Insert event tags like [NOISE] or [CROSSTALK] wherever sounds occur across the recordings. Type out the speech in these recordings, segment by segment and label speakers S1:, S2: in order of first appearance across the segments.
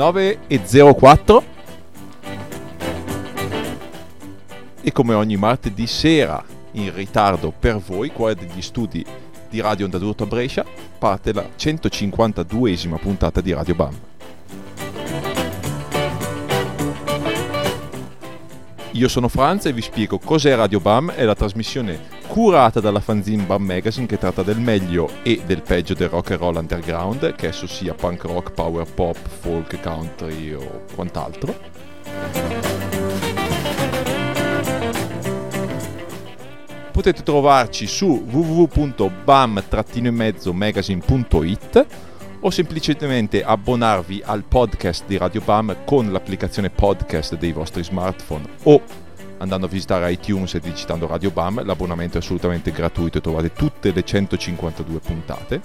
S1: 9.04 e come ogni martedì sera in ritardo per voi, qua degli studi di Radio Onda d'Urto a Brescia, parte la 152esima puntata di Radio Bam. Io sono Franz e vi spiego cos'è Radio Bam, è la trasmissione curata dalla fanzine Bam Magazine che tratta del meglio e del peggio del rock and roll underground, che esso sia punk rock, power pop, folk, country o quant'altro. Potete trovarci su www.bam-magazine.it o semplicemente abbonarvi al podcast di Radio Bam con l'applicazione podcast dei vostri smartphone o andando a visitare iTunes e digitando Radio Bam, l'abbonamento è assolutamente gratuito e trovate tutte le 152 puntate.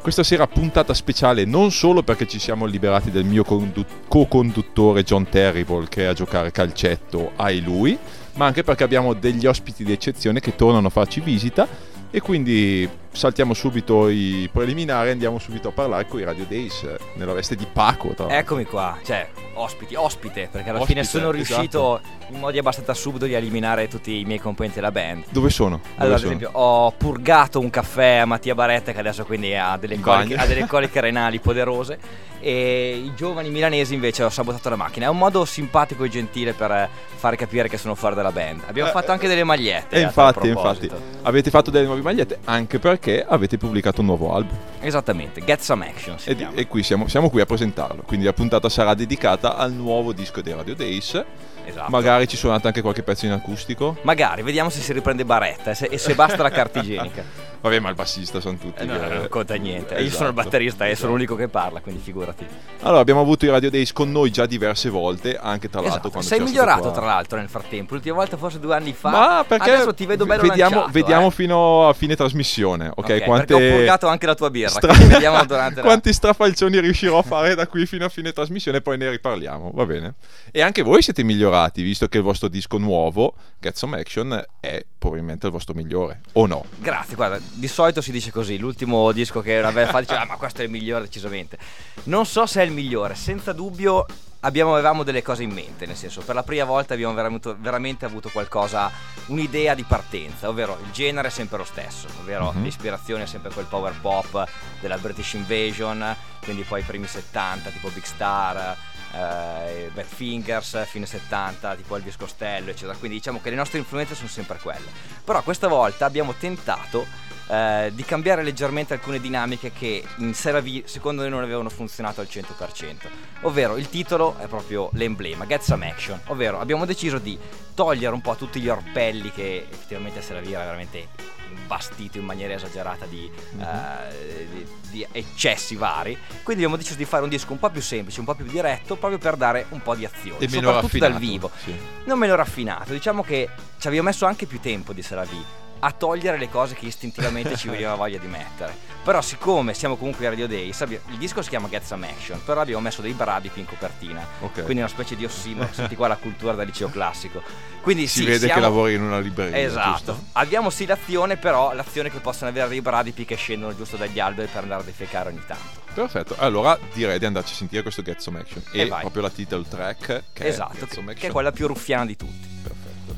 S1: Questa sera puntata speciale non solo perché ci siamo liberati del mio condu- co-conduttore John Terrible che è a giocare calcetto, ai lui, ma anche perché abbiamo degli ospiti di eccezione che tornano a farci visita e quindi saltiamo subito i preliminari e andiamo subito a parlare con i Radio Days eh, nella veste di Paco.
S2: Eccomi qua, cioè, ospiti, ospite, perché alla
S1: Ospite,
S2: fine sono riuscito
S1: esatto.
S2: in modi abbastanza subdoli a eliminare tutti i miei componenti della band.
S1: Dove sono? Dove
S2: Allora, ad
S1: sono?
S2: esempio, ho purgato un caffè a Mattia Baretta che adesso quindi ha delle, coliche, ha delle coliche renali poderose e i giovani milanesi invece ho sabotato la macchina. È un modo simpatico e gentile per eh, fare capire che sono fuori dalla band. Abbiamo
S1: Eh,
S2: fatto anche delle magliette.
S1: E
S2: tal
S1: infatti, infatti, avete fatto delle nuove magliette anche perché avete pubblicato un nuovo album.
S2: Esattamente, Get Some Action
S1: E, di- e qui siamo, siamo qui a presentarlo. Quindi la puntata sarà dedicata al nuovo disco dei Radio Days.
S2: Esatto.
S1: Magari ci suonate anche qualche pezzo in acustico.
S2: Magari, vediamo se si riprende Baretta e se, e se basta la carta igienica. [LAUGHS]
S1: Vabbè, ma il bassista sono tutti.
S2: Eh, no,
S1: che-
S2: non conta niente. Io
S1: Esatto,
S2: sono il batterista e sono
S1: esatto.
S2: l'unico che parla, quindi figurati.
S1: Allora, abbiamo avuto i Radio Days con noi già diverse volte, anche tra l'altro
S2: Esatto.
S1: quando
S2: Sei migliorato tra l'altro nel frattempo. L'ultima volta forse due anni fa.
S1: Ma perché
S2: Adesso ti vedo bello
S1: vediamo,
S2: lanciato,
S1: vediamo
S2: eh.
S1: fino a fine trasmissione, ok?
S2: Ok,
S1: Quante...
S2: perché ho purgato anche la tua birra.
S1: stra-
S2: vediamo durante [LAUGHS] la...
S1: Quanti strafalcioni riuscirò a fare da qui fino a fine trasmissione, poi ne riparliamo, va bene? E anche voi siete migliorati, visto che il vostro disco nuovo, Get Some Action, è probabilmente il vostro migliore, o no?
S2: Grazie, guarda, di solito si dice così, l'ultimo disco che una bella fa dice ah ma questo è il migliore decisamente. Non so se è il migliore, senza dubbio abbiamo, avevamo delle cose in mente, nel senso per la prima volta abbiamo veramente, veramente avuto qualcosa, un'idea di partenza, ovvero il genere è sempre lo stesso, ovvero
S1: Mhm.
S2: l'ispirazione è sempre quel power pop della British Invasion, quindi poi i primi 70 tipo Big Star. Eh, Fingers, fine 70, tipo Elvis Costello, eccetera. Quindi diciamo che le nostre influenze sono sempre quelle. Però questa volta abbiamo tentato eh, di cambiare leggermente alcune dinamiche che in Sera V secondo noi non avevano funzionato al 100%. Ovvero il titolo è proprio l'emblema, Get Some Action. Ovvero abbiamo deciso di togliere un po' tutti gli orpelli che effettivamente Sera V era veramente imbastito in maniera esagerata di, eh, di- di eccessi vari. Quindi abbiamo deciso di fare un disco un po' più semplice, un po' più diretto, proprio per dare un po' di azione.
S1: E
S2: soprattutto dal vivo
S1: sì.
S2: non meno raffinato. Diciamo che ci abbiamo messo anche più tempo di Sera V a togliere le cose che istintivamente ci veniva [LAUGHS] voglia di mettere. Però, siccome siamo comunque a Radio Day, sabbia- il disco si chiama Get Some Action, però abbiamo messo dei bradipi in copertina.
S1: Ok.
S2: Quindi una specie di ossimoro, senti qua la cultura da liceo classico. Quindi
S1: Si
S2: sì,
S1: vede
S2: siamo-
S1: che lavori in una libreria,
S2: Esatto.
S1: giusto?
S2: Abbiamo sì l'azione, però l'azione che possono avere dei bradipi che scendono giusto dagli alberi per andare a defecare ogni tanto.
S1: Perfetto, allora direi di andarci a sentire questo Get Some Action e,
S2: E vai.
S1: proprio la title track che è
S2: esatto,
S1: Get
S2: che,
S1: Some
S2: che
S1: Action.
S2: è quella più ruffiana di tutti.
S1: Perfetto.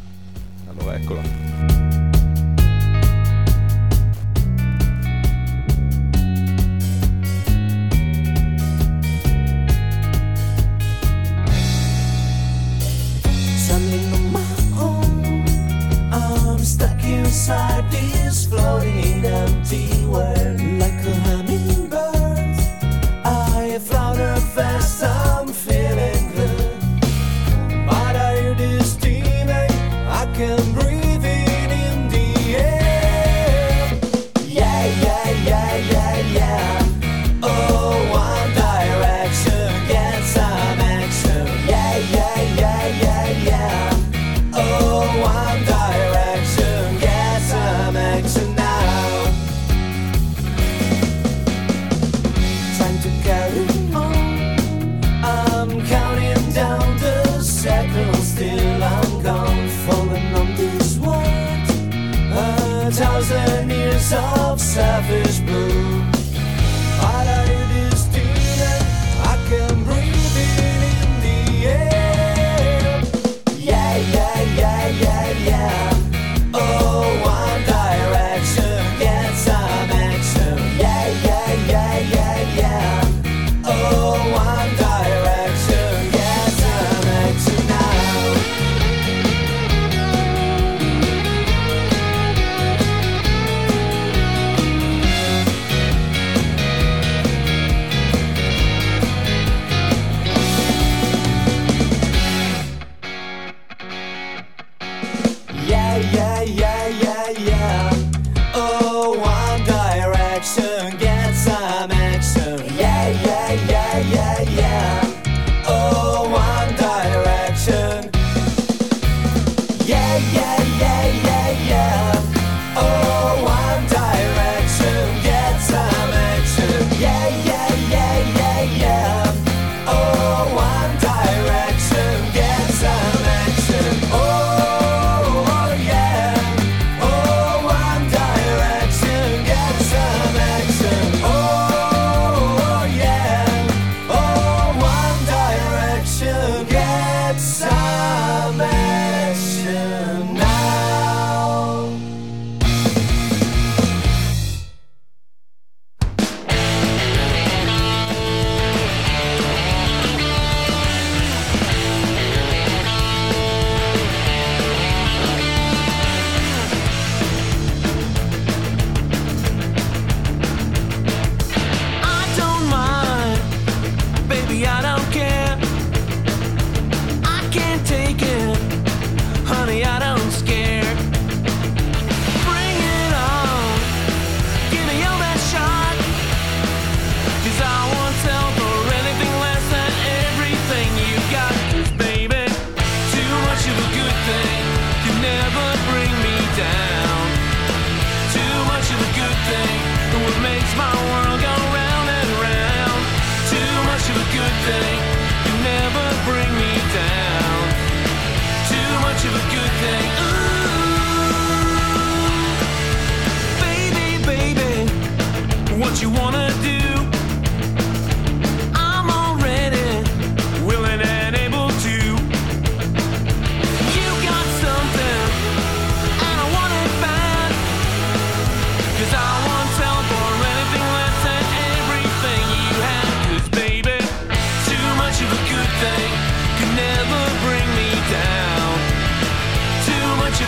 S1: Allora eccola.
S3: Inside this floating empty world.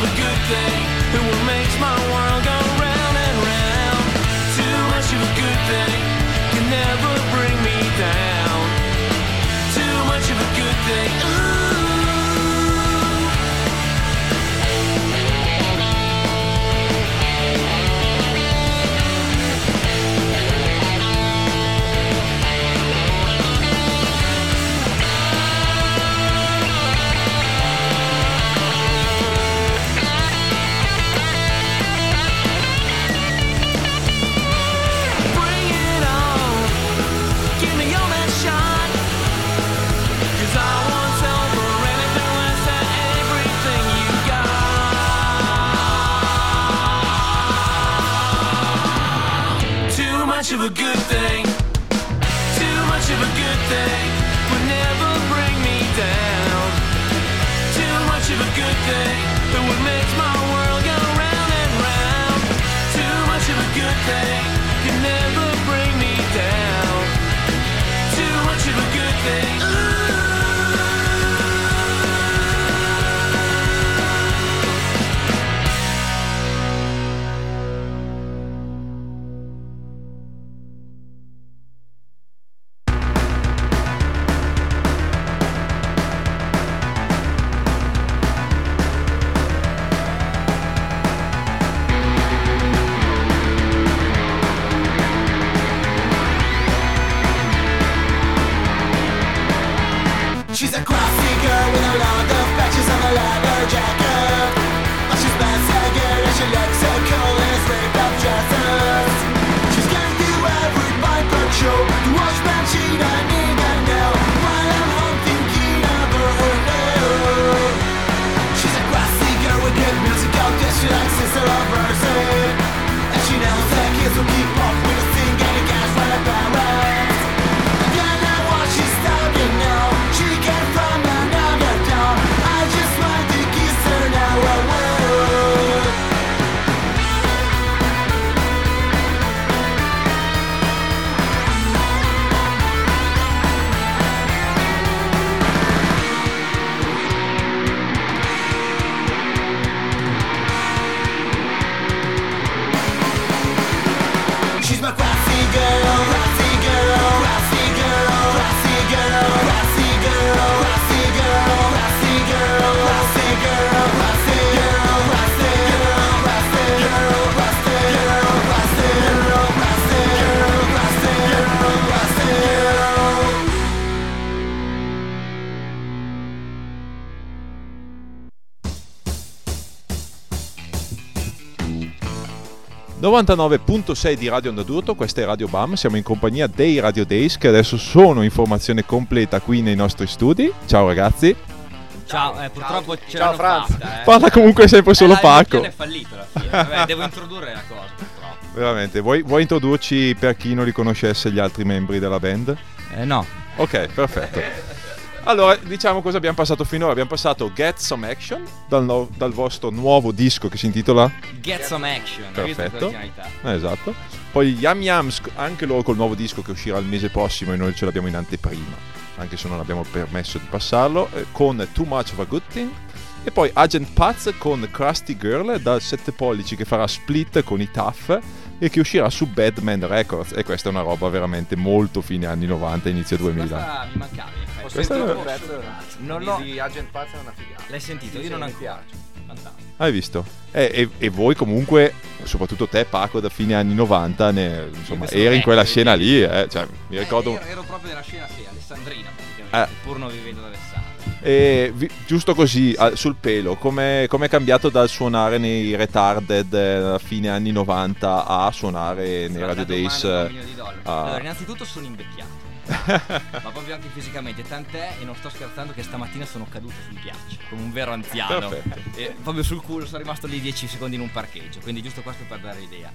S3: a good thing who makes my world go round and round. Too much of a good thing can never much of a good thing. Too much of a good thing would never bring me down. Too much of a good thing that would make my world go round and round. Too much of a good thing could never bring me down. Too much of a good thing.
S1: 99.6 di Radio Onda d'Urto, questa è Radio BAM, siamo in compagnia dei Radio Days che adesso sono in formazione completa qui nei nostri studi. Ciao ragazzi.
S2: Ciao, eh, purtroppo ce
S4: Ciao,
S2: l'hanno fatta, [LAUGHS] eh.
S1: Parla comunque sempre solo
S2: eh,
S1: Paco.
S2: È fallito alla fine. Vabbè, [LAUGHS] devo introdurre la cosa, purtroppo.
S1: Veramente, vuoi, vuoi introdurci per chi non li conoscesse gli altri membri della band?
S2: Eh, no.
S1: Ok, perfetto. [LAUGHS] Allora, diciamo cosa abbiamo passato finora. Abbiamo passato Get Some Action dal, no- dal vostro nuovo disco che si intitola
S2: Get some action.
S1: Perfetto. Eh, esatto. Poi Yam Yams, anche loro col nuovo disco che uscirà il mese prossimo e noi ce l'abbiamo in anteprima, anche se non abbiamo permesso di passarlo, eh, con Too Much of a Good Thing. E poi Agent Paz con Krusty Girl dal 7 pollici che farà split con i Tough e che uscirà su Badman Records. E questa è una roba veramente molto fine anni 90, inizio 2000.
S2: Questa mi mancava.
S4: Sentito
S1: è-
S4: un pezzo
S2: Non
S4: di,
S2: l'ho-
S4: di Agent Paz è una figata.
S2: L'hai sentito?
S4: Sì,
S2: Io
S4: sì,
S2: non
S4: mi
S2: ancora.
S4: piace.
S2: Fantastico.
S1: Hai visto? E, e- e voi comunque, soprattutto te Paco, da fine anni 90, ne- insomma, eri in quella scena lì, eh, cioè, mi ricordo...
S2: Eh, io ero proprio nella scena, sì, alessandrina praticamente,
S1: Eh.
S2: pur non vivendo ad Alessandria.
S1: E vi- giusto così, a- sul pelo, come è cambiato dal suonare nei retarded eh, a fine anni 90 a suonare nei Radio Days? eh, ah.
S2: Allora, innanzitutto sono invecchiato. Ma proprio anche fisicamente, tant'è e non sto scherzando che stamattina sono caduto sul ghiaccio come un vero anziano.
S1: Perfetto.
S2: E proprio sul culo sono rimasto lì 10 secondi in un parcheggio, quindi giusto questo per dare idea.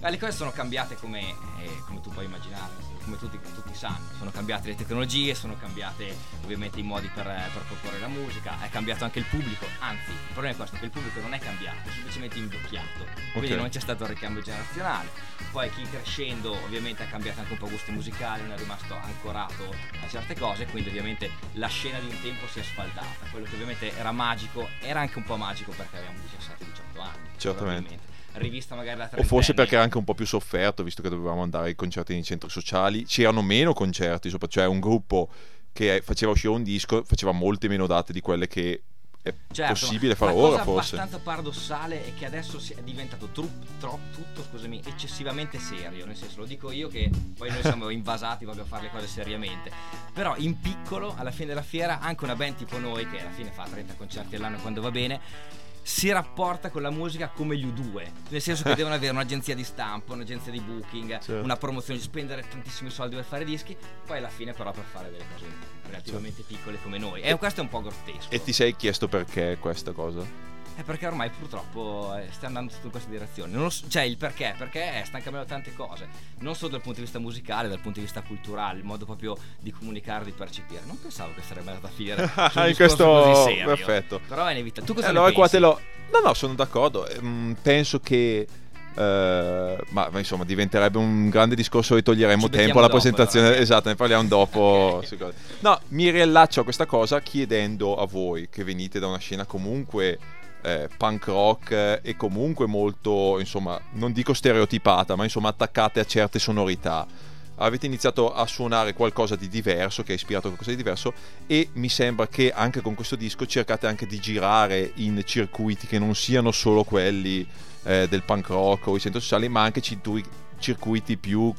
S2: Eh, le cose sono cambiate come, eh, come tu puoi immaginare, come tutti, tutti sanno, sono cambiate le tecnologie, sono cambiate ovviamente i modi per, per proporre la musica, è cambiato anche il pubblico, anzi il problema è questo, che il pubblico non è cambiato, è semplicemente invecchiato, quindi
S1: Ok.
S2: non c'è stato il ricambio generazionale. Poi chi crescendo ovviamente ha cambiato anche un po' gusti musicali, non è rimasto ancorato a certe cose, quindi ovviamente la scena di un tempo si è sfaldata. Quello che ovviamente era magico era anche un po' magico perché avevamo 17-18 anni.
S1: Certamente.
S2: Rivista magari la
S1: O forse perché era anche un po' più sofferto, visto che dovevamo andare ai concerti nei centri sociali. C'erano meno concerti, sopra- cioè un gruppo che faceva uscire un disco faceva molte meno date di quelle che è
S2: Certo,
S1: possibile fare
S2: la
S1: ora,
S2: cosa
S1: forse.
S2: abbastanza paradossale è che adesso è diventato tru- tro- tutto, scusami, eccessivamente serio. Nel senso, lo dico io che poi noi siamo invasati proprio a fare le cose seriamente. Però in piccolo, alla fine della fiera, anche una band tipo noi, che alla fine fa 30 concerti all'anno quando va bene, si rapporta con la musica come gli U2, nel senso che [LAUGHS] devono avere un'agenzia di stampa, un'agenzia di booking,
S1: Certo.
S2: una promozione, spendere tantissimi soldi per fare dischi, poi alla fine però per fare delle cose relativamente piccole come noi. E questo è un po' grottesco.
S1: E ti sei chiesto perché questa cosa?
S2: È perché ormai purtroppo eh, sta andando tutto in questa direzione. Non so- cioè il perché? Perché stanno cambiando tante cose. Non solo dal punto di vista musicale, dal punto di vista culturale, il modo proprio di comunicare, di percepire. Non pensavo che sarebbe andata a finire [LAUGHS]
S1: In questo- perfetto.
S2: Però è inevitabile. Tu cosa
S1: allora
S2: ne
S1: qua
S2: pensi?
S1: te lo... No, no, sono d'accordo. Ehm, penso che... eh, ma, ma insomma diventerebbe un grande discorso e toglieremo
S2: Ci
S1: tempo alla
S2: dopo,
S1: presentazione
S2: allora.
S1: esatto ne parliamo dopo [LAUGHS] no mi riallaccio a questa cosa chiedendo a voi che venite da una scena comunque eh, punk rock eh, e comunque molto insomma non dico stereotipata ma insomma attaccate a certe sonorità. Avete iniziato a suonare qualcosa di diverso, che ha ispirato a qualcosa di diverso, e mi sembra che anche con questo disco cercate anche di girare in circuiti che non siano solo quelli eh, del punk rock o i centri sociali, ma anche circuiti, circuiti più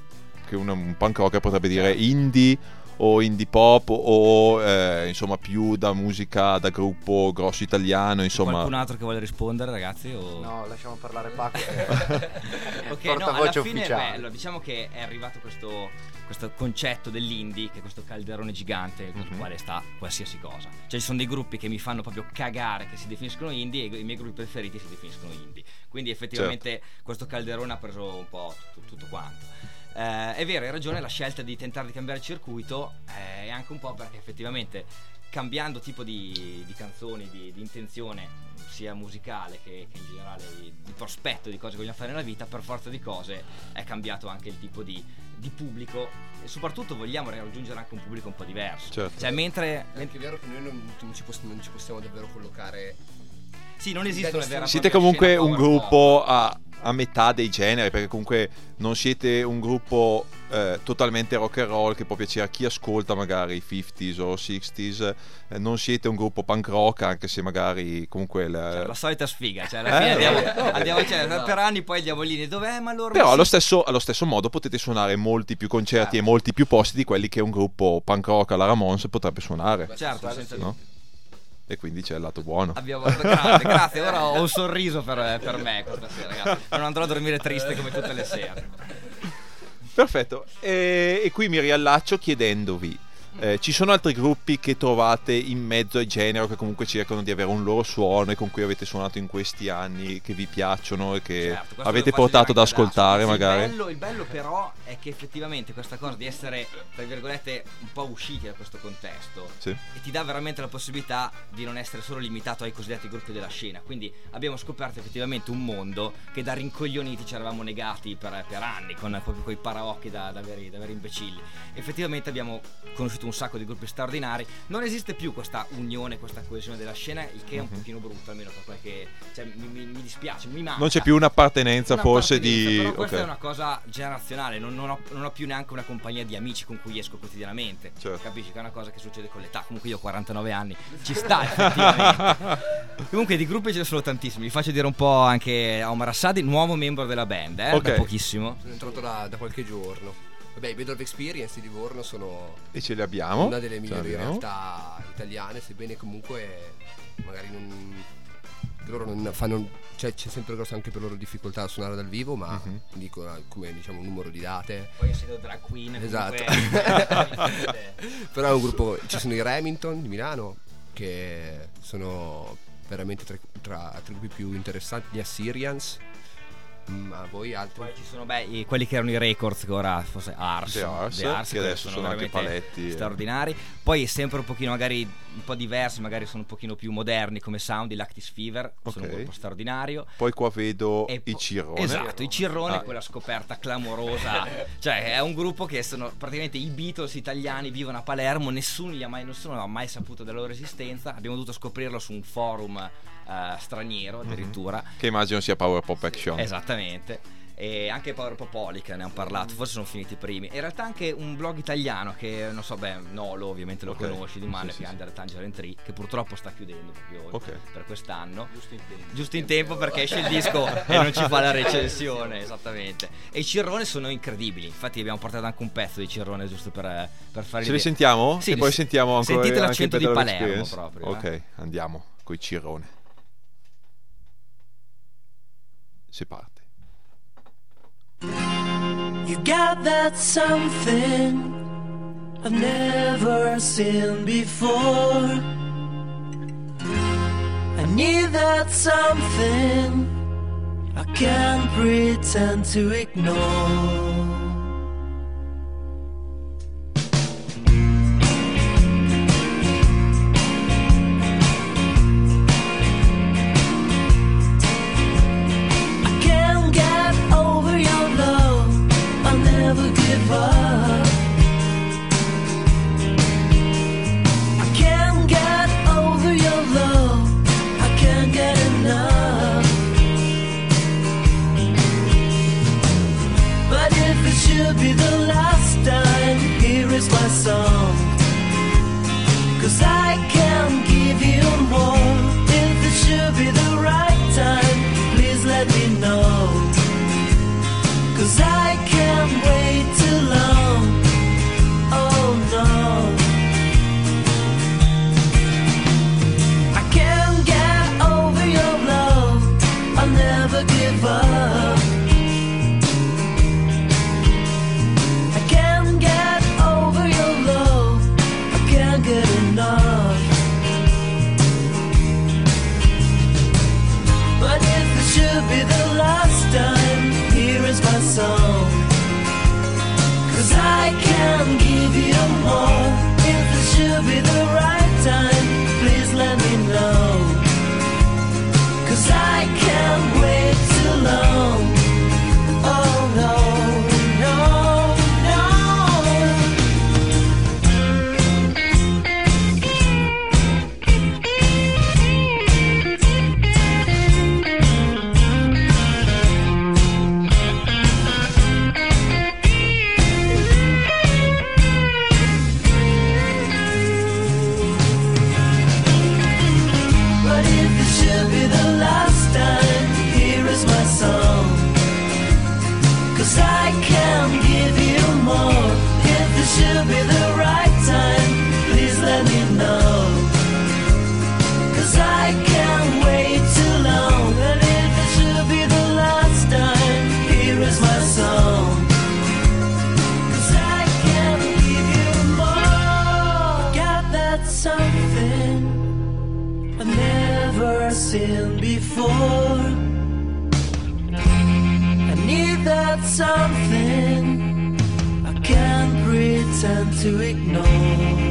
S1: che un, un punk rocker potrebbe dire indie o indie pop o eh, insomma più da musica da gruppo grosso italiano, insomma.
S2: Qualcun altro che vuole rispondere, ragazzi? O...
S4: No, lasciamo parlare Paco. [LAUGHS]
S2: Ok, no, [LAUGHS] alla fine è
S4: ufficiale.
S2: bello. Diciamo che è arrivato questo, questo concetto dell'indie, che è questo calderone gigante con il
S1: Mhm.
S2: quale sta qualsiasi cosa. Cioè, ci sono dei gruppi che mi fanno proprio cagare, che si definiscono indie, e i miei gruppi preferiti si definiscono indie. Quindi, effettivamente,
S1: Certo.
S2: questo calderone ha preso un po' tutto, tutto quanto. Eh, è vero, hai ragione, la scelta di tentare di cambiare circuito eh, è anche un po' perché effettivamente cambiando tipo di, di canzoni, di, di intenzione, sia musicale che, che in generale di, di prospetto di cose che vogliamo fare nella vita, per forza di cose è cambiato anche il tipo di, di pubblico e soprattutto vogliamo raggiungere anche un pubblico un po' diverso.
S1: Certo.
S2: Cioè, mentre...
S5: È anche vero che noi non, non ci, poss- non ci possiamo davvero collocare.
S2: Sì, non esistono le vere e
S1: Siete comunque un gruppo a, a metà dei generi, perché comunque non siete un gruppo eh, totalmente rock and roll che può piacere a chi ascolta magari i 50s o 60s, eh, non siete un gruppo punk rock, anche se magari comunque... il-
S2: Cioè, la solita sfiga, cioè alla
S1: Eh,
S2: fine andiamo,
S1: no,
S2: andiamo- cioè, per anni poi andiamo lì, dov'è? Ma loro...
S1: Però allo stesso, allo stesso modo potete suonare molti più concerti e molti più posti di quelli che un gruppo punk rock alla Ramones potrebbe suonare.
S2: Certo, senza
S1: No? E quindi c'è il lato buono.
S2: Abbiamo, grazie, grazie, ora ho [LAUGHS] un sorriso per, per me questa sera, ragazzi. Non andrò a dormire triste come tutte le sere.
S1: Perfetto, e, e qui mi riallaccio chiedendovi, eh, ci sono altri gruppi che trovate in mezzo ai generi o che comunque cercano di avere un loro suono e con cui avete suonato in questi anni che vi piacciono e che
S2: Certo,
S1: avete portato ad
S2: adesso.
S1: ascoltare
S2: Sì,
S1: magari?
S2: Il bello, il bello però è che effettivamente questa cosa di essere, tra virgolette, un po' usciti da questo contesto
S1: Sì.
S2: e ti dà veramente la possibilità di non essere solo limitato ai cosiddetti gruppi della scena. Quindi abbiamo scoperto effettivamente un mondo che da rincoglioniti ci eravamo negati per, per anni, con proprio quei paraocchi da, da, veri, da veri imbecilli. Effettivamente abbiamo conosciuto un sacco di gruppi straordinari. Non esiste più questa unione, questa coesione della scena, il che è un pochino brutto, almeno per quel che. Cioè, mi, mi- mi dispiace, mi manca.
S1: Non c'è più un'appartenenza
S2: Una
S1: forse di...
S2: Però questa
S1: ok.
S2: è una cosa generazionale, non, non ho, non ho più neanche una compagnia di amici con cui esco quotidianamente.
S1: Certo.
S2: Capisci che è una cosa che succede con l'età. Comunque io ho 49 anni, ci sta effettivamente. [LAUGHS] Comunque di gruppi ce ne sono tantissimi. Vi faccio dire un po' anche a Omar Assadi, nuovo membro della band, eh,
S1: Ok.
S2: da pochissimo.
S5: Sono entrato da, da qualche giorno. Vabbè, i Bed of Experience di Livorno sono
S1: E ce li abbiamo.
S5: una delle migliori realtà italiane, sebbene comunque magari non. loro non fanno. Cioè, c'è sempre grosso anche per loro difficoltà a suonare dal vivo, ma
S1: Mhm.
S5: dico eh, come diciamo un numero di date.
S2: Poi essendo drag queen,
S5: Esatto.
S2: comunque- [LAUGHS]
S5: Però è un gruppo. Ci sono i Remington di Milano, che sono veramente tra, tra, tra i gruppi più interessanti, gli Assyrians. Ma voi altri?
S2: Poi ci sono beh, i- quelli che erano i records che ora forse Ars,
S1: The Ars,
S2: The Ars,
S1: che adesso sono anche
S2: veramente
S1: paletti, eh.
S2: straordinari. Poi sempre un pochino magari un po' diversi, magari sono un pochino più moderni come sound, i Lactis Fever, sono
S1: Ok.
S2: un gruppo straordinario.
S1: Poi qua vedo
S2: E
S1: i Cirrone.
S2: Esatto, i Cirrone,
S1: Ah.
S2: quella scoperta clamorosa. [LAUGHS] cioè, è un gruppo che sono praticamente i Beatles italiani, vivono a Palermo, nessuno, gli ha mai, nessuno ha mai saputo della loro esistenza. Abbiamo dovuto scoprirlo su un forum eh, straniero addirittura.
S1: Che immagino sia Power Pop Action.
S2: Esattamente. E anche Power Popoli che ne hanno parlato, forse sono finiti i primi. In realtà anche un blog italiano che non so, beh, Nolo ovviamente lo
S1: Ok.
S2: conosci di male,
S1: Sì,
S2: che
S1: sì,
S2: è Under Tangerine Tree, che purtroppo sta chiudendo proprio
S1: Ok.
S2: per quest'anno. Giusto in tempo. perché esce il [LAUGHS] disco e non ci fa la recensione, esattamente. E i Cirrone sono incredibili. Infatti abbiamo portato anche un pezzo di Cirrone giusto per, per fare
S1: Ce li sentiamo?
S2: Sì,
S1: e poi sentiamo ancora
S2: Sentite l'accento di Palermo
S1: Experience.
S2: proprio. eh.
S1: Ok, andiamo coi Cirrone.
S6: You got that something I've never seen before. I need that something I can't pretend to ignore.
S7: seen before. I need that something I can't pretend to ignore.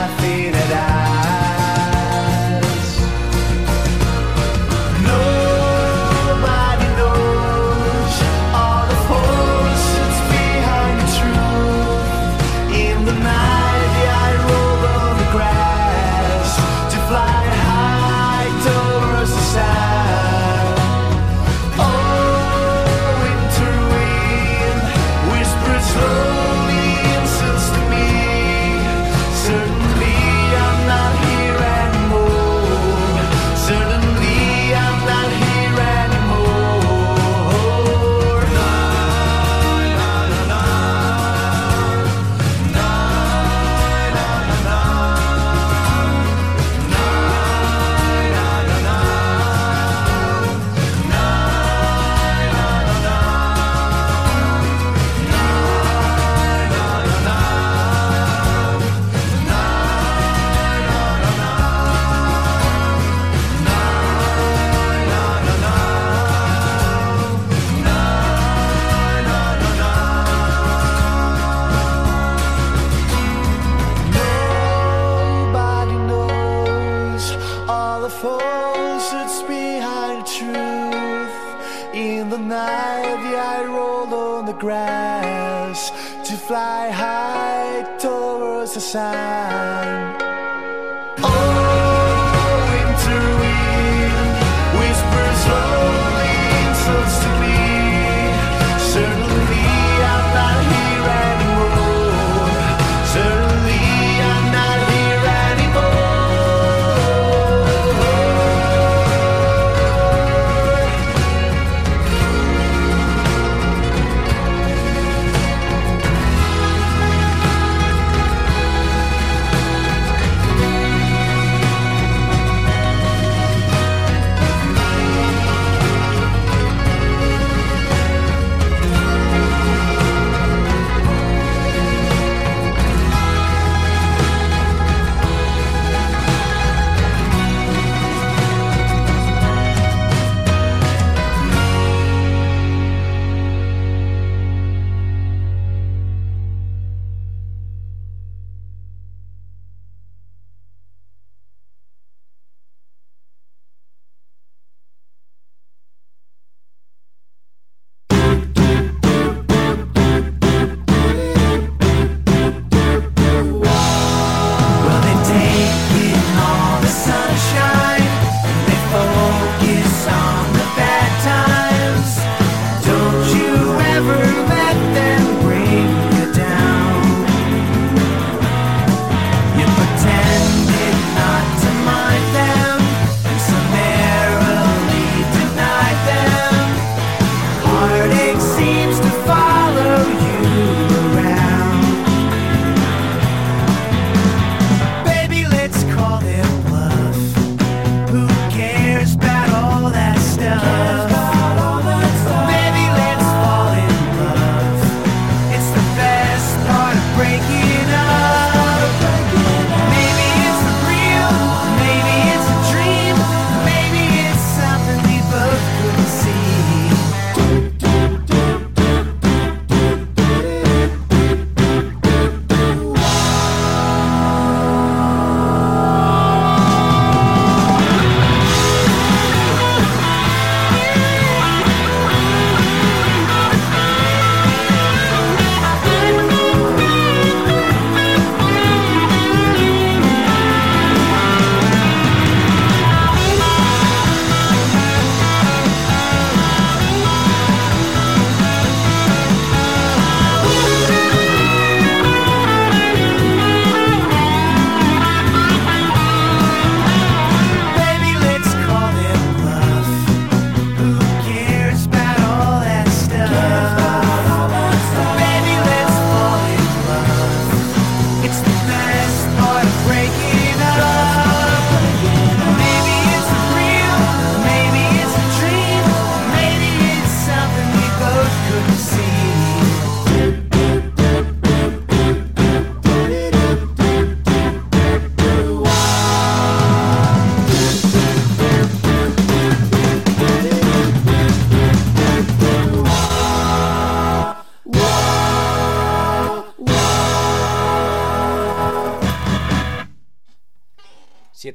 S7: I feel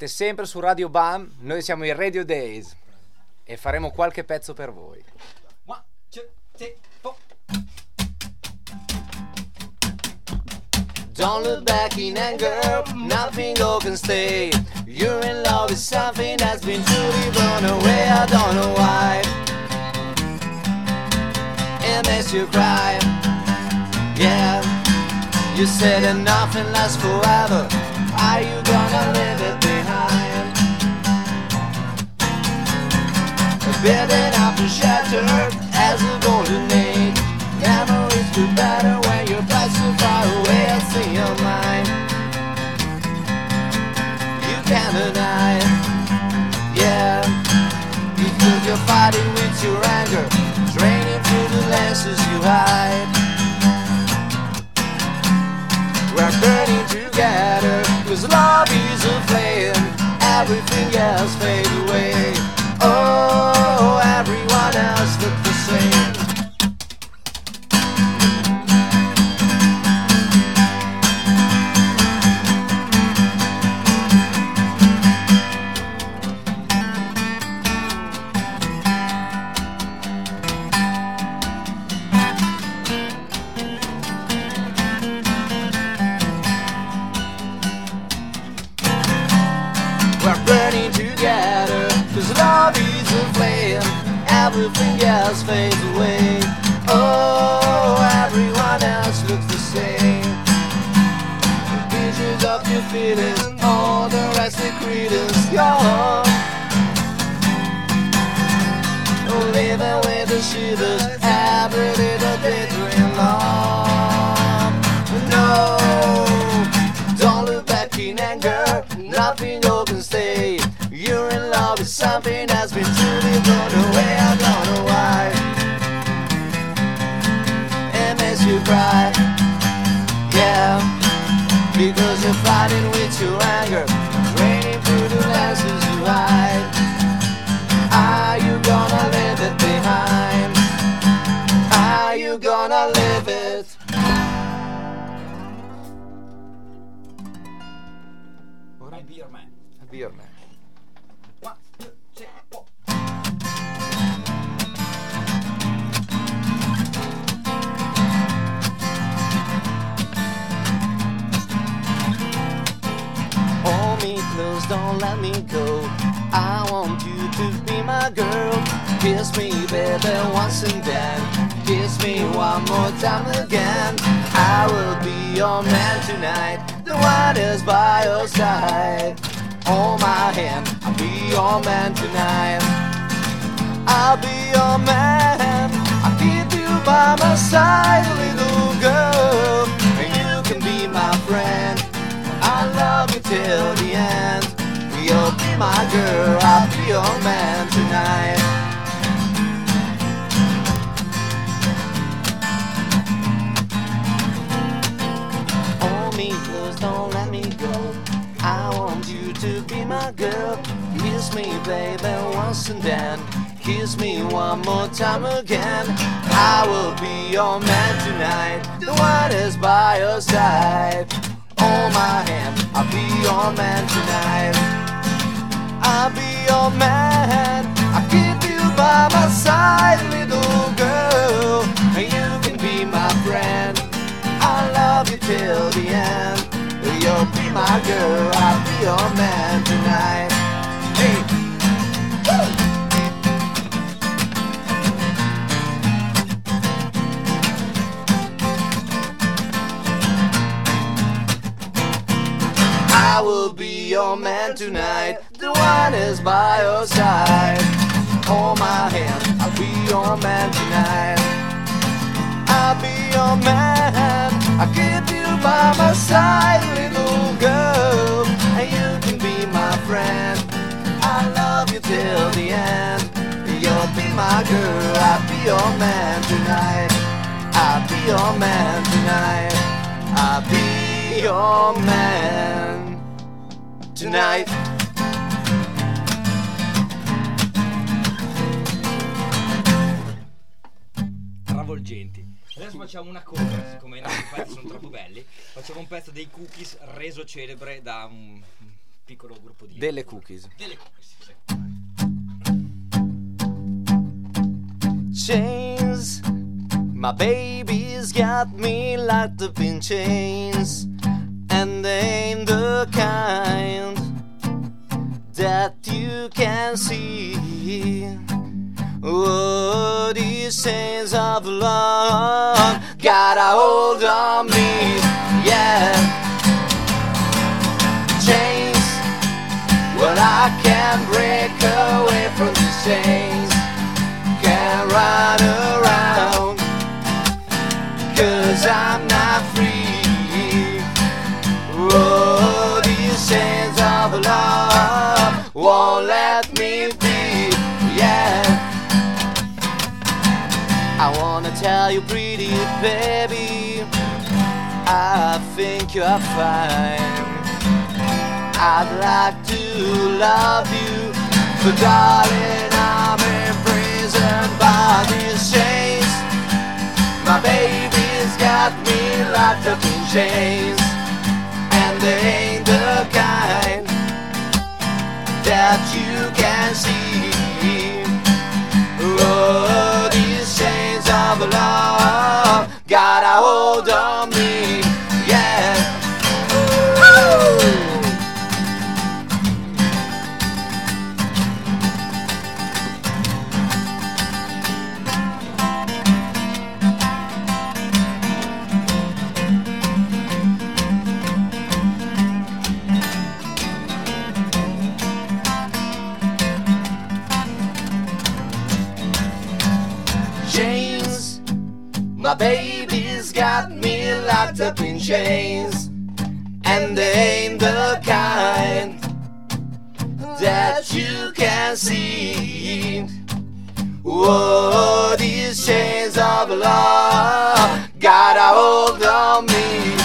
S8: Siete sempre su Radio Bam, noi siamo i Radio Days e faremo qualche pezzo per voi.
S9: Don't look back in anger, nothing more can stay. You're in love with something that's been truly blown away. I don't know why. It makes you cry. Yeah, you said that nothing lasts forever. Are you gonna leave it behind? Building up a shelter as a golden age. Memories do better when you're back so far away. I see your mind. You can't deny, yeah. Because you're fighting with your anger, draining through the lenses you hide. We're burning together, cause love is a flame. Everything else fades away. Oh, else fades away. Oh, everyone else looks the same. The pictures of your feelings All the rest of credence gone Living with the shivers Every little dream long No don't look back in anger, nothing you can say. You're in love something that's been truly blown away. I don't know why. It makes you cry, yeah. Because you're fighting with your your man tonight. I'll be your man. I'll keep you by my side, little girl. And you can be my friend. I love you till the end. You'll be my girl, I'll be your man tonight. Kiss me, baby, once and then. Kiss me one more time again. I will be your man tonight. The one is by your side. Hold my hand, I'll be your man tonight. I'll be your man. I'll keep you by my side, little girl. And you can be my friend. I'll love you till the end. You'll be my girl. I'll be your man tonight. Your man tonight. The one is by your side. Hold my hand, I'll be your man tonight. I'll be your man. I'll keep you by my side, little girl. And you can be my friend. I love you till the end. You'll be my girl. I'll be your man tonight. I'll be your man tonight. I'll be your man tonight.
S2: Travolgenti. Adesso facciamo una cover, siccome i nostri pezzi sono troppo belli. Facciamo un pezzo dei cookies reso celebre da un un piccolo gruppo di.
S8: Delle cookies.
S2: Delle cookies, sì.
S9: chains. My baby's got me locked up in chains, and ain't the kind that you can see. Oh, these chains of love got a hold on me, yeah. Chains, well, I can't break away from these chains can run around Cause I'm not free chains of love Won't let me be, yeah. I wanna tell you pretty baby I think you're fine. I'd like to love you But darling, I'm imprisoned by these chains. My baby's got me locked up in chains And they the kind That you can see. Oh, these chains of love Got a hold on me, got me locked up in chains, and they ain't the kind that you can see. Whoa, these chains of love got a hold on me,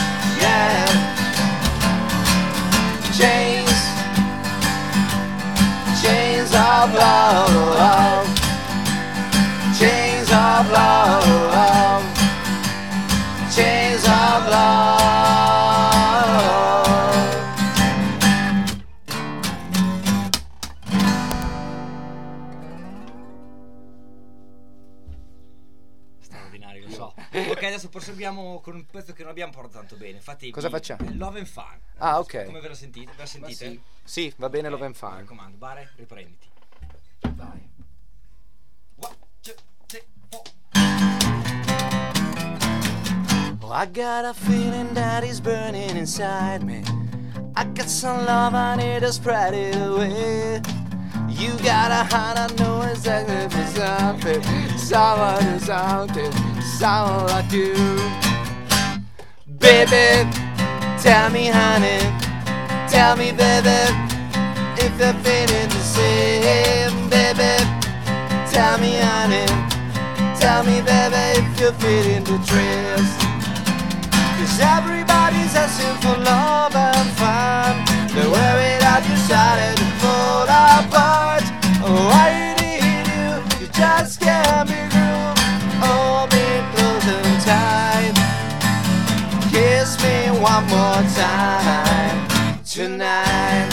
S2: adesso con un pezzo che non abbiamo portato tanto bene. Infatti,
S8: Cosa facciamo?
S2: Love and Fun.
S8: Ah, ok.
S2: Come ve la sentite? Ve la sentite?
S8: sì. Sì, va bene, lo ben
S2: Mi
S8: fare.
S2: raccomando, Bare, riprenditi.
S8: Vai.
S2: One, two, three, four.
S9: Oh, I got a feeling that is burning inside me. I got some love, I need to spread it away. You got a heart, I know exactly for something. Someone who's something, That's all I do. Baby, tell me, honey, tell me, baby, if they're feeling the same. Baby, tell me, honey, tell me, baby, if you're feeling the trails. Cause everybody's asking for love and fun. They're worried that you started time tonight.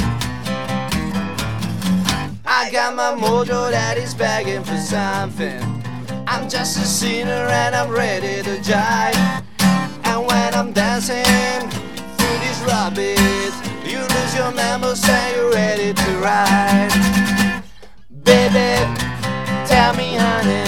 S9: I got my mojo that is begging for something. I'm just a sinner and I'm ready to jive. And when I'm dancing through these rabbit, you lose your memories and you're ready to ride. Baby, tell me, honey,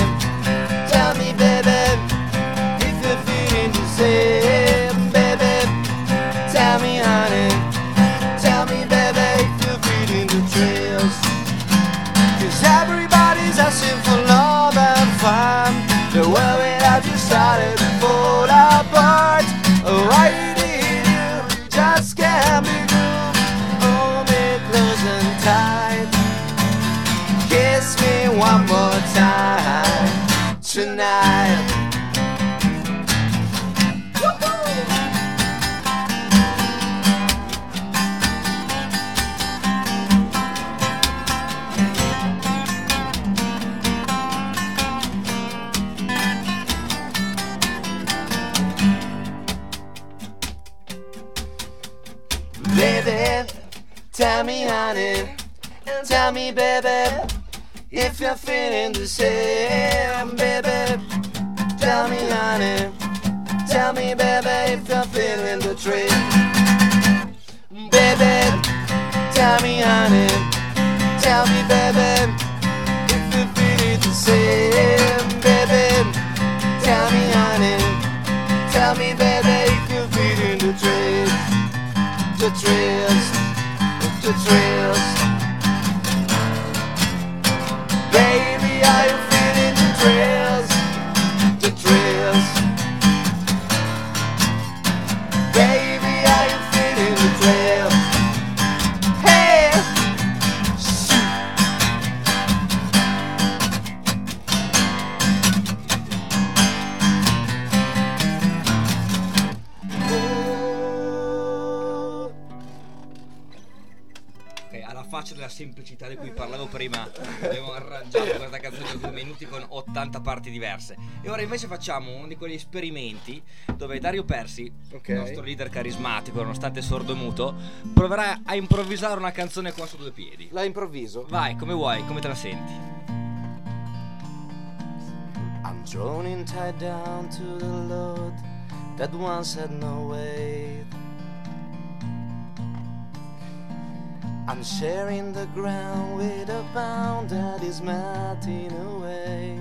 S9: tonight. Baby, tell me, honey, tell me, baby, if you're feeling the same, baby. Tell me, honey, tell me, baby, if you're feeling the trip. Baby, tell me, honey, tell me, baby, if you're feeling the same, baby. Tell me, honey, tell me, baby, if you're feeling the trip the thrills, the thrills.
S2: 80 parti diverse. E ora invece facciamo uno di quegli esperimenti dove Dario Persi,
S8: Ok.
S2: il nostro leader carismatico, nonostante sordo e muto, proverà a improvvisare una canzone qua su due piedi.
S8: La improvviso.
S2: Vai, come vuoi, come te la senti?
S9: I'm droning tied down to the load that once had no weight. I'm sharing the ground with a bound that is melting away.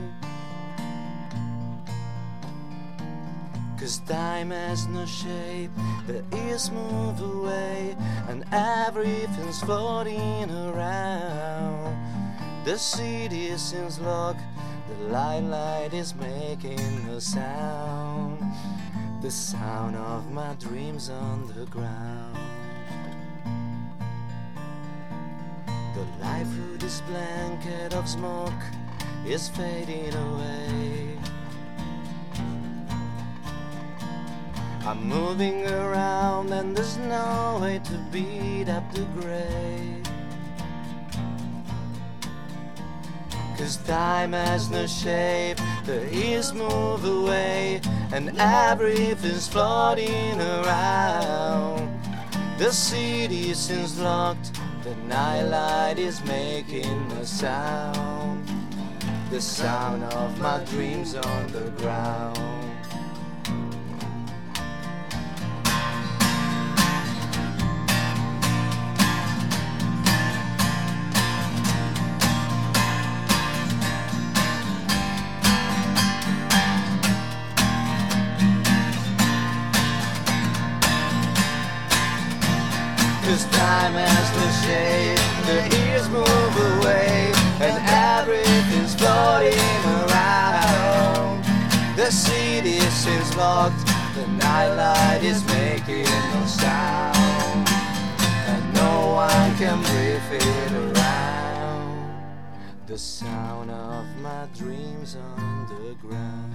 S9: Cause time has no shape, the ears move away, and everything's floating around. The city seems locked, the light light is making no sound. The sound of my dreams on the ground. The light through this blanket of smoke is fading away. I'm moving around and there's no way to beat up the gray. Cause time has no shape, the years move away, and everything's floating around. The city seems locked, the nightlight is making a sound. The sound of my dreams on the ground. Locked, the nightlight is making no sound, and no one can breathe it around. The sound of my dreams on the ground.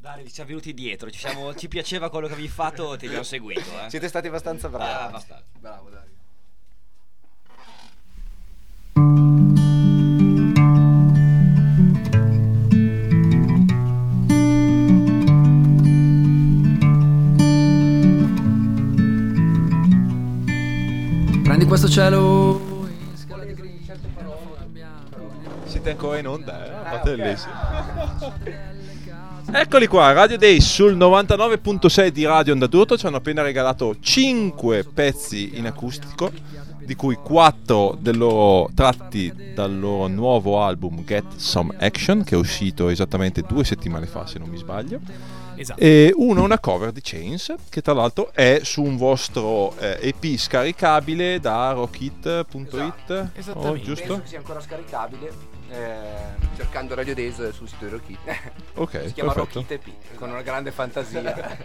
S2: Dario, ci siamo venuti dietro, ci, siamo- ci piaceva quello che avevi fatto, ti abbiamo seguito. Eh.
S8: Siete stati abbastanza bravi.
S2: Ah, abbastanza.
S5: Bravo Dario.
S10: Questo cielo
S1: Siete ancora in onda, eh? Fate bellissimo. Eccoli qua, Radio Day sul 99.6 di Radio Onda ci hanno appena regalato 5 pezzi in acustico, di cui 4 del loro, tratti dal loro nuovo album Get Some Action, che è uscito esattamente due settimane fa, se non mi sbaglio.
S11: Esatto.
S1: E uno una cover di Chains, che tra l'altro è su un vostro eh, EP scaricabile da rockit.it. Oh, giusto?
S8: Penso che sia ancora scaricabile. eh,
S5: Cercando Radio Days sul sito di Rocky.
S1: Ok, [LAUGHS]
S8: si chiama
S1: perfetto.
S8: Rockit EP, con una grande fantasia.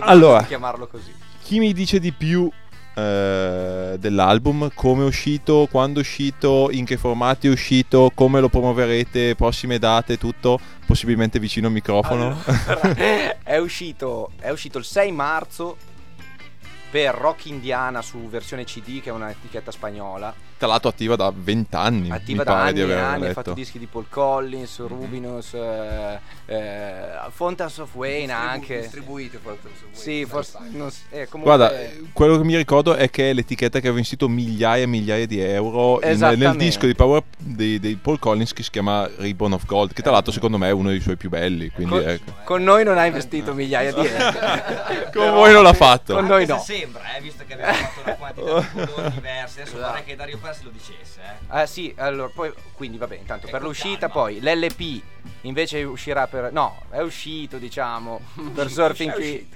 S1: Allora.
S8: chiamarlo così.
S1: Chi mi dice di più eh, dell'album? Come è uscito? Quando è uscito? In che formati è uscito? Come lo promuoverete? Prossime date? Tutto? Possibilmente vicino al microfono? [LAUGHS] [LAUGHS]
S8: è, uscito, è uscito il 6 marzo per Rock Indiana su versione CD, che è un'etichetta spagnola.
S1: Tra l'altro attiva da 20 anni.
S8: Attiva
S1: mi
S8: da
S1: pare
S8: anni e anni, ha fatto dischi di Paul Collins, Rubinos, eh, eh, Fountains of Wayne anche.
S5: Distribuite Fountains of Wayne.
S8: Sì, forse. non eh, comunque-
S1: Guarda, quello che mi ricordo è che è l'etichetta che aveva investito migliaia e migliaia di euro in- nel disco di Power di, di Paul Collins che si chiama Ribbon of Gold, che tra l'altro secondo me è uno dei suoi più belli. Quindi
S8: Con,
S1: ecco.
S8: con noi non ha investito migliaia di euro. [LAUGHS]
S1: Con voi non l'ha fatto.
S8: Con noi no.
S2: se sembra, eh, visto che abbiamo fatto una quantità di colori diversi. Adesso vorrei che Dario Persi lo dicesse. Eh.
S8: Ah sì, allora poi quindi vabbè, intanto per l'uscita
S2: calma.
S8: poi l'LP invece uscirà per no, è uscito, diciamo, [LAUGHS] per Surfing Key.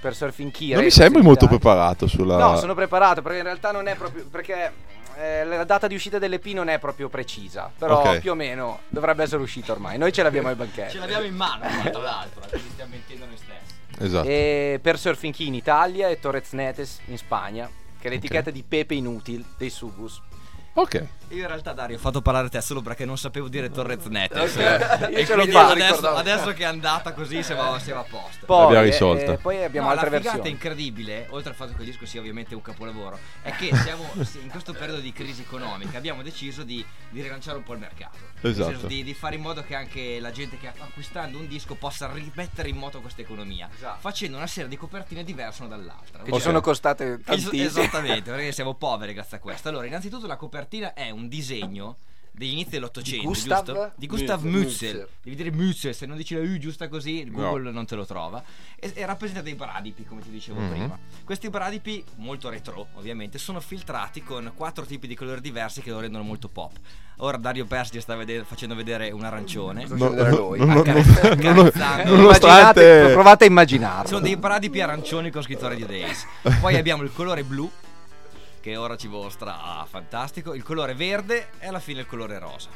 S8: Per Surfing Key.
S1: Non mi sembri molto preparato sulla...
S8: No, sono preparato perché in realtà non è proprio perché eh, la data di uscita dell'EP non è proprio precisa, però
S1: Ok.
S8: più o meno dovrebbe essere uscita ormai. Noi ce l'abbiamo ai [LAUGHS] banchetti.
S2: Ce l'abbiamo in mano, tra l'altro, quindi stiamo mentendo noi stessi.
S1: Esatto.
S8: E per Surfing Key in Italia e Torres Netes in Spagna, che è l'etichetta di Pepe Inutil dei Subus.
S1: Ok.
S2: Io in realtà Dario ho fatto parlare te solo perché non sapevo dire Torrez Netes.
S8: Ok. Io
S2: e quindi
S8: fatto,
S2: adesso, adesso che è andata così siamo, siamo a posto.
S8: Poi,
S1: L'abbiamo
S8: eh,
S1: risolta.
S8: eh, poi abbiamo
S2: No,
S8: altre
S2: la figata
S8: versioni.
S2: incredibile, oltre al fatto che il disco sia ovviamente un capolavoro, è che [LAUGHS] siamo in questo periodo di crisi economica abbiamo deciso di, di rilanciare un po' il mercato.
S1: Esatto.
S2: senso di, di fare in modo che anche la gente che acquistando un disco possa rimettere in moto questa economia,
S8: Esatto.
S2: facendo una serie di copertine diverse una dall'altra.
S8: Che ci sono costate
S2: Es-
S8: tantissimo.
S2: Esattamente, [LAUGHS] perché siamo poveri grazie a questo. Allora, innanzitutto la copertina è un disegno degli inizi dell'Ottocento,
S8: Gustav
S2: giusto? Di Gustav
S5: Mützel.
S2: Devi dire Mützel, se non dici la U giusta così, Google non te lo trova. E, e rappresenta dei bradipi, come ti dicevo
S1: Mhm.
S2: prima. Questi bradipi, molto retro, ovviamente, sono filtrati con quattro tipi di colori diversi che lo rendono molto pop. Ora Dario Persi ci sta vede- facendo vedere un arancione.
S5: Vedere a noi?
S1: non- non-
S2: Accarezzando.
S1: non-
S8: Immaginate,
S1: nonostante...
S8: provate a immaginarlo.
S2: Sono dei bradipi arancioni con scritto Radio Days. Poi abbiamo il colore blu, che ora ci mostra ah, fantastico. Il colore verde e alla fine il colore rosa.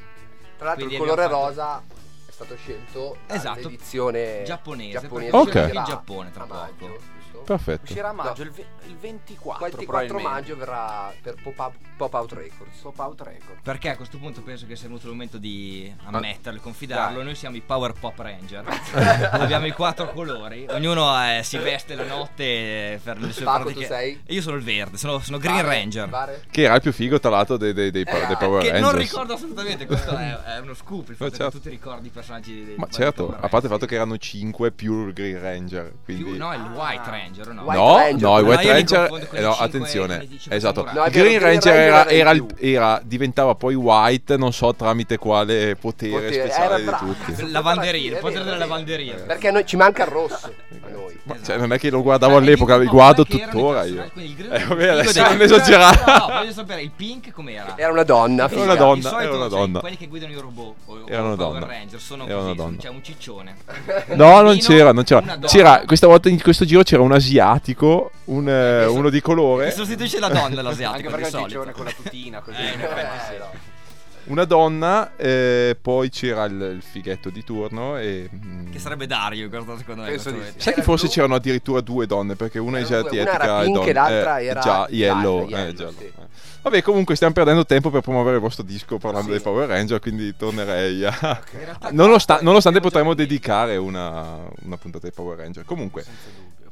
S5: Tra l'altro
S2: Quindi
S5: il colore
S2: abbiamo
S5: rosa è stato scelto
S2: Esatto.
S5: dall'edizione
S2: Giapponese,
S5: giapponese
S2: in
S5: verrà
S2: Giappone tra
S5: a
S2: poco.
S5: maggio, giusto?
S1: Perfetto.
S8: Uscirà a maggio,
S5: No.
S8: il, il 24,
S5: Il 24
S8: probabilmente.
S5: maggio verrà per Pop, Up- Pop Out Records.
S8: Pop Out Record.
S2: Perché a questo punto penso che sia venuto il momento di ammetterlo e confidarlo. Noi siamo i Power Pop Ranger. [LAUGHS] Abbiamo i quattro colori. Ognuno eh, si veste la notte per le sue
S5: Paco,
S2: pratiche.
S5: tu sei?
S2: E io sono il verde, sono, sono Green
S5: Vare,
S2: Ranger.
S5: Vare?
S1: Che era il più figo tra l'altro dei, dei, dei, dei Power
S2: Che
S1: Rangers.
S2: non ricordo assolutamente, questo è, è uno scoop. Il fatto
S1: certo.
S2: che tu ti ricordi i personaggi dei
S1: Ma certo,
S2: Power
S1: a parte il fatto che erano 5 più il Green Ranger. Quindi...
S2: Più- no, il White Ranger, no?
S5: White
S1: no,
S5: Ranger.
S1: no, il
S2: No,
S1: White
S2: li
S1: Ranger. eh,
S2: i
S1: no, attenzione.
S2: i
S1: Esatto.
S5: No,
S1: Green
S5: Green
S1: Ranger
S5: Ranger
S1: era,
S5: era il
S1: era diventava poi White, non so tramite quale potere,
S5: Potere,
S1: speciale
S5: era
S1: di tutti.
S2: Lavanderia, il potere della lavanderia.
S5: Perché noi, ci manca il rosso [LAUGHS] a noi.
S1: Ma
S2: Esatto.
S1: cioè, non è che lo guardavo all'epoca, li
S2: no,
S1: guardo tuttora io.
S2: il
S1: Eh, vabbè, adesso non
S2: dei-
S1: esagerare.
S2: No, voglio sapere il pink com'era?
S5: Era una donna.
S1: Era una donna,
S2: di solito,
S1: era una donna.
S2: quelli che guidano i robot o, o
S1: Era una
S2: Power
S1: donna.
S2: Ranger sono
S1: Era una
S2: così,
S1: donna.
S2: c'è un ciccione. [LAUGHS]
S1: No, non c'era, non c'era. C'era, questa volta in questo giro c'era un asiatico, un, eh, uno di
S2: Che
S1: colore,
S2: sostituisce la donna [LAUGHS]
S8: Anche
S2: l'asiatico
S8: perché
S2: di solito.
S8: ciccione con la tutina così.
S2: Eh,
S1: una donna, eh, poi c'era il, il fighetto di turno e... mm,
S2: Che sarebbe Dario, guarda secondo me. Questo.
S1: Sai che
S5: Era
S1: forse
S5: blu.
S1: c'erano addirittura due donne perché una
S5: due, una
S1: asiatica
S5: era
S1: e donna-
S5: e l'altra
S1: eh,
S5: era
S1: già, yellow, eh,
S5: yellow,
S1: giallo,
S5: sì.
S1: eh. Vabbè, comunque stiamo perdendo tempo per promuovere il vostro disco parlando
S5: Sì.
S1: dei Power Ranger, quindi tornerei a...
S2: Realtà [LAUGHS]
S1: Nonostante, potremmo dedicare una, una puntata ai Power Ranger. Comunque,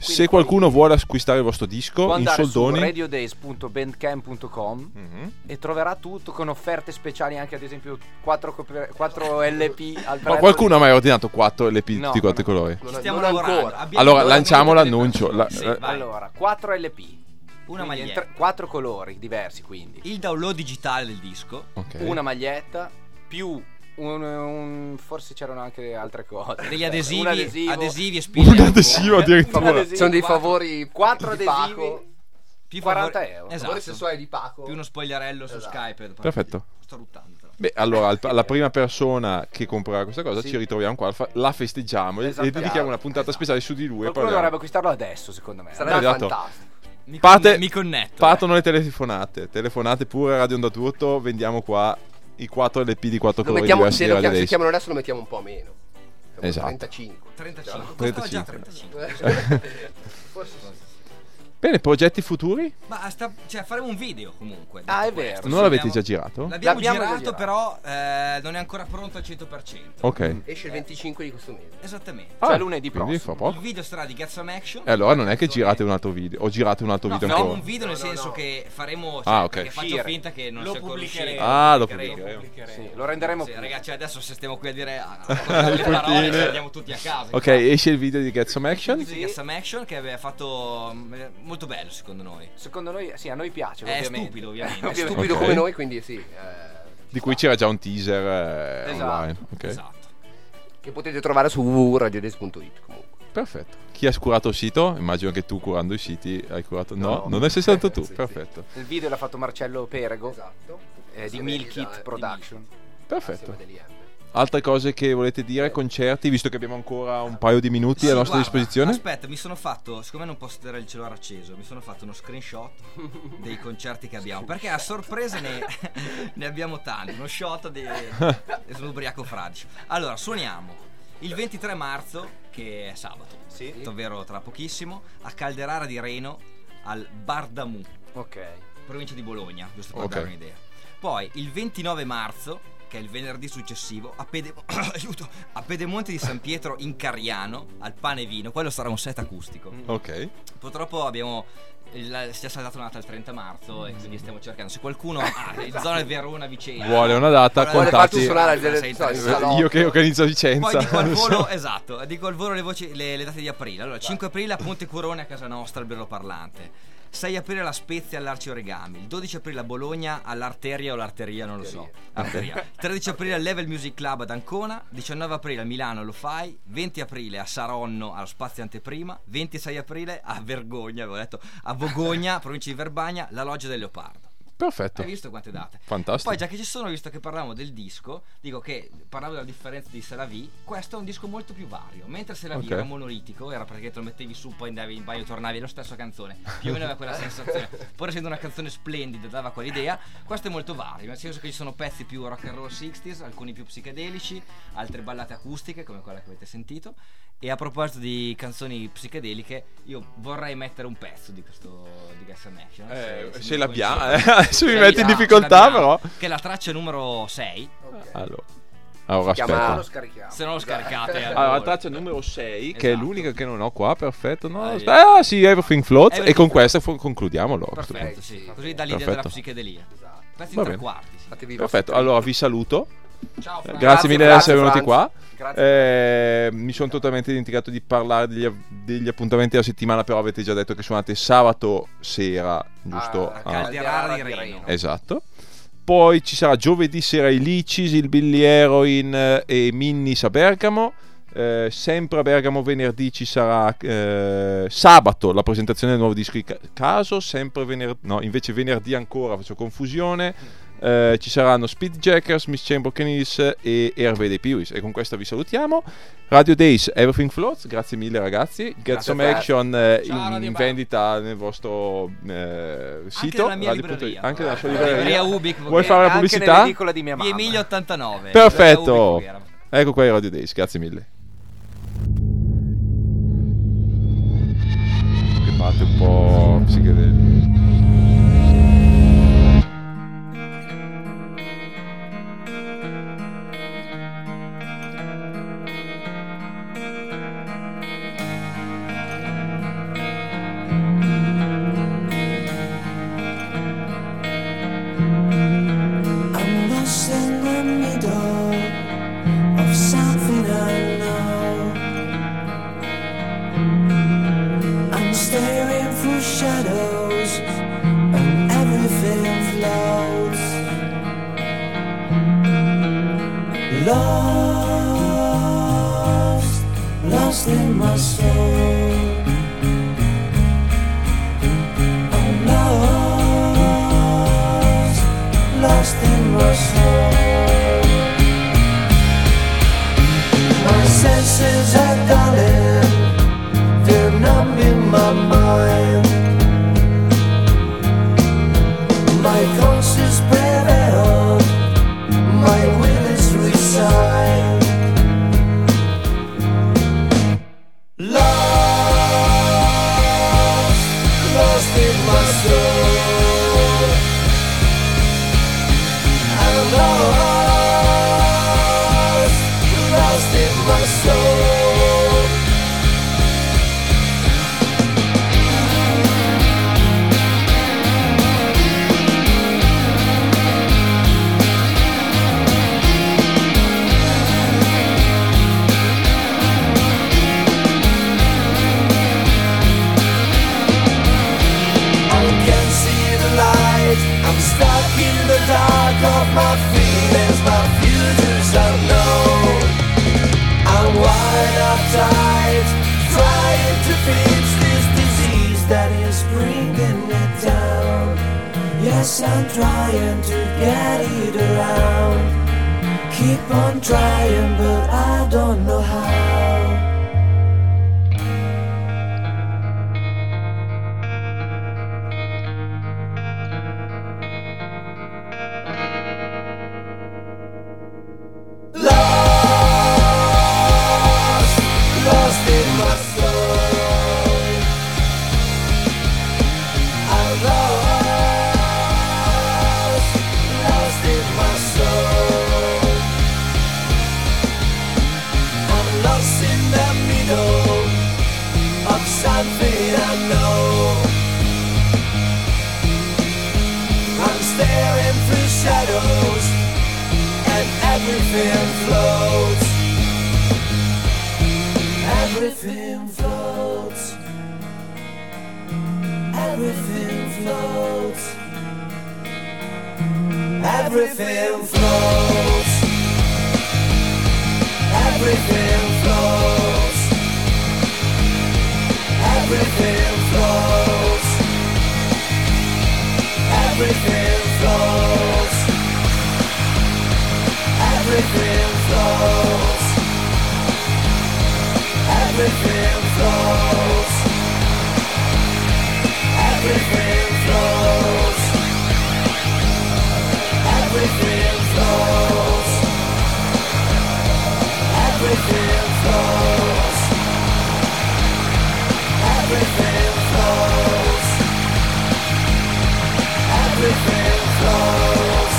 S1: se qualcuno vuole acquistare il vostro disco
S8: Può
S1: in
S8: andare
S1: soldoni...
S8: su radiodays.bandcamp.com
S1: Mhm.
S8: e troverà tutto con offerte speciali anche ad esempio 4, LP al prezzo
S1: Ma qualcuno ha
S8: di-
S1: mai ordinato 4 LP
S8: No,
S1: tutti quattro
S8: no, no.
S1: colori?
S5: Non,
S2: Stiamo
S5: non
S2: lavorando.
S5: ancora.
S1: Allora, lanciamo l'annuncio, la-
S2: Sì,
S1: eh.
S8: Allora, 4 LP
S2: Una
S8: Quindi
S2: maglietta.
S8: tre- quattro colori diversi, quindi.
S2: Il download digitale del disco.
S1: Ok.
S8: Una maglietta più un, un- forse c'erano anche altre cose.
S2: Degli adesivi,
S8: Un adesivo.
S2: adesivi e spille.
S1: Un adesivo addirittura.
S8: Adesivo.
S5: Sono dei favori
S8: Quattro
S5: di
S8: adesivi.
S5: Paco.
S2: Più
S8: 40
S2: favore-
S8: euro.
S2: Esatto.
S5: Favori sessuali di Paco.
S2: Più uno spogliarello su
S5: Esatto.
S2: Skype.
S1: Perfetto.
S2: Sto ruttando.
S1: Beh, allora, al- alla [LAUGHS] prima persona che comprerà questa cosa
S8: Sì.
S1: ci ritroviamo qua, la festeggiamo e- e
S8: Esatto.
S1: dedichiamo una puntata speciale su di lui. e
S8: Qualcuno dovrebbe acquistarlo adesso, secondo me.
S5: Sarebbe
S1: Esatto.
S5: fantastico.
S2: Mi,
S1: Parte-
S2: conne- mi connetto.
S1: Partono le telefonate, telefonate pure a Radio Onda Tutto, vendiamo qua i 4 LP di 4
S5: Lo
S1: colori
S5: mettiamo,
S1: diversi
S5: se lo chiam- chiamano adesso lo mettiamo un po' meno. Siamo
S1: Esatto.
S5: 35.
S2: 35.
S1: 35.
S2: Costava già 35. [LAUGHS]
S1: Bene, progetti futuri?
S2: Ma sta- cioè, faremo un video comunque.
S8: Ah, è vero.
S2: questo.
S1: Non l'avete già girato?
S2: L'abbiamo,
S8: L'abbiamo già
S2: girato,
S8: girato.
S2: però eh, non è ancora pronto al 100%.
S1: Ok.
S5: Esce il 25 di questo mese.
S2: Esattamente.
S8: Cioè
S1: Ah,
S8: lunedì
S1: quindi
S8: prossimo.
S2: Il
S1: poco.
S2: video sarà di Get Some Action.
S1: E allora non è che girate un altro video, o girate un altro
S2: No,
S1: video
S2: faremo
S1: ancora.
S2: un video nel
S5: No, no,
S2: senso
S5: no.
S2: che faremo. Cioè,
S1: Ah, ok.
S2: faccio finta che non
S10: Lo
S2: sia
S10: pubblicheremo.
S1: Ah, lo
S2: Pubblicheremo.
S8: Sì, lo renderemo
S2: Sì, ragazzi, adesso se stiamo qui a dire a, a contare le parole, andiamo tutti a casa.
S1: Ok, esce il video di Get Some Action.
S2: Il video di Get Some Action che aveva fatto mm, molto bello secondo noi.
S8: Secondo noi, sì, a noi piace.
S2: È
S8: ovviamente.
S2: stupido, [LAUGHS] ovviamente.
S5: È stupido
S1: Ok.
S5: come noi, quindi sì. eh,
S1: Di cui c'era già un teaser eh,
S8: Esatto.
S1: online. Ok.
S2: Esatto.
S5: che potete trovare su www.radiodes.it comunque.
S1: Perfetto. Chi ha curato il sito? Immagino che tu curando i siti hai curato. No,
S5: No.
S1: non sei stato [LAUGHS] tu.
S5: Sì, sì.
S1: Perfetto.
S8: Il video l'ha fatto Marcello Perego
S5: Esatto.
S8: eh, di
S5: Sì,
S8: Milk
S5: esatto,
S8: It
S5: di
S8: Production.
S1: Perfetto. Altre cose che volete dire? Concerti, visto che abbiamo ancora un paio di minuti
S2: Sì,
S1: a nostra
S2: guarda,
S1: disposizione?
S2: Aspetta, mi sono fatto, siccome non posso tenere il cellulare acceso, mi sono fatto uno screenshot [LAUGHS] dei concerti che abbiamo. Perché a sorpresa ne, [LAUGHS] ne abbiamo tanti. Uno shot di, [LAUGHS] sono ubriaco fradicio. Allora, suoniamo il 23 marzo, che è sabato,
S8: Sì.
S2: ovvero tra pochissimo, a Calderara di Reno al Bardamu,
S8: Ok.
S2: provincia di Bologna, giusto per
S1: Ok.
S2: dare un'idea. Poi il 29 marzo, che è il venerdì successivo, a, Pede- [COUGHS] aiuto, a Pedemonte di San Pietro in Cariano, al pane e vino. Quello sarà un set acustico.
S1: Ok.
S2: Purtroppo abbiamo. il- Si è saltato una data il 30 marzo e quindi stiamo cercando. Se qualcuno [LAUGHS] ha in zona di Verona Vicenza
S1: Vuole una data,
S2: vuole
S1: contatti.
S5: suonare delle-.
S1: Io che organizzo Vicenza.
S2: Poi dico al [LAUGHS]
S1: non so.
S2: volo, esatto, dico al volo le, voci, le, le date di aprile. Allora, 5 aprile a Ponte Curone a casa nostra, albero parlante. 6 aprile alla Spezia all'Arci Origami. Il 12 aprile a Bologna all'Arteria o l'Arteria, non lo so. Arteria. 13 [LAUGHS] aprile al Level Music Club ad Ancona. 19 aprile a Milano lo fai. 20 aprile a Saronno allo Spazio Anteprima. 26 aprile a Vergogna, avevo detto, a Vogogna, [LAUGHS] provincia di Verbagna, la Loggia del Leopardo.
S1: Perfetto.
S2: Hai visto quante date?
S1: Fantastico.
S2: Poi già che ci sono, visto che parlavamo del disco, dico che parlavo della differenza di Se la V, questo è un disco molto più vario. Mentre Se la V
S1: Ok.
S2: era monolitico, era perché te lo mettevi su, poi andavi in bagno, tornavi, è la stessa canzone. Più o meno aveva quella sensazione. [LAUGHS] Pur essendo una canzone splendida, dava quell'idea. Questo è molto vario, nel senso che ci sono pezzi più rock and roll 60s, alcuni più psichedelici, altre ballate acustiche, come quella che avete sentito. E a proposito di canzoni psichedeliche, io vorrei mettere un pezzo di questo di Gas and Action.
S1: Eh, se l'abbiamo, eh, adesso mi [LAUGHS] metti in difficoltà, però.
S2: Che è la traccia numero 6.
S1: Allora, allora
S5: chiama-
S1: aspetta.
S8: Lo scarichiamo.
S2: Se non lo scaricate.
S1: Allora, la
S2: allora.
S1: traccia numero 6, che è
S2: Esatto.
S1: l'unica che non ho qua, perfetto. No,
S2: Ah,
S1: aspetta- ah, sì, Everything Floats.
S2: Everything
S1: e con questa fo- concludiamo allora.
S2: Perfetto, sì. Così dà l'idea
S1: Perfetto.
S2: della psichedelia. Pezzi
S1: Va
S2: in tre quarti. sì.
S1: Perfetto, allora vi saluto.
S2: Ciao, Frank.
S1: Grazie, mille di
S5: grazie,
S1: essere venuti
S5: Franz.
S1: qua.
S8: Grazie.
S1: Eh, mi sono totalmente dimenticato di parlare degli, degli appuntamenti della settimana, però avete già detto che suonate sabato sera, giusto?
S2: A
S1: Ah,
S2: Calderara di Reno.
S1: Esatto. Poi ci sarà giovedì sera i Licis, il Billy Heroin eh, e Minnis a Bergamo. Eh, sempre a Bergamo venerdì ci sarà eh, sabato la presentazione del nuovo disco di Ca- Caso, sempre venerdì, no, invece venerdì ancora faccio confusione. Eh, ci saranno Speedjackers, Miss Chamber Canis e Hervé dei Peewees. E con questo vi salutiamo. Radio Days, Everything Floats, grazie mille ragazzi. Get
S5: Grazie
S1: Some. Action eh,
S2: Ciao,
S1: in, in vendita nel vostro eh, sito.
S2: nella libreria.
S1: Anche nella sua
S2: Libreria
S1: libreria.
S2: Ubic,
S1: Vuoi fare la pubblicità?
S8: di mamma.
S2: Emilio 89.
S1: Perfetto.
S2: Ubic.
S1: Ecco qua i Radio Days, grazie mille. Che parte un po' psichedelico.
S7: something I know. I'm staring through shadows,
S6: and everything floats. Everything floats. Everything floats. Everything floats. Everything floats. Everything flows. Everything flows. Everything flows. Everything flows. Everything flows. Everything flows. Everything Everything flows. Everything flows.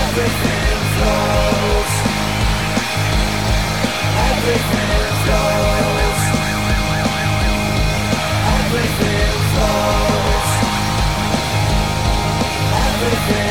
S6: Everything flows. Everything flows. Everything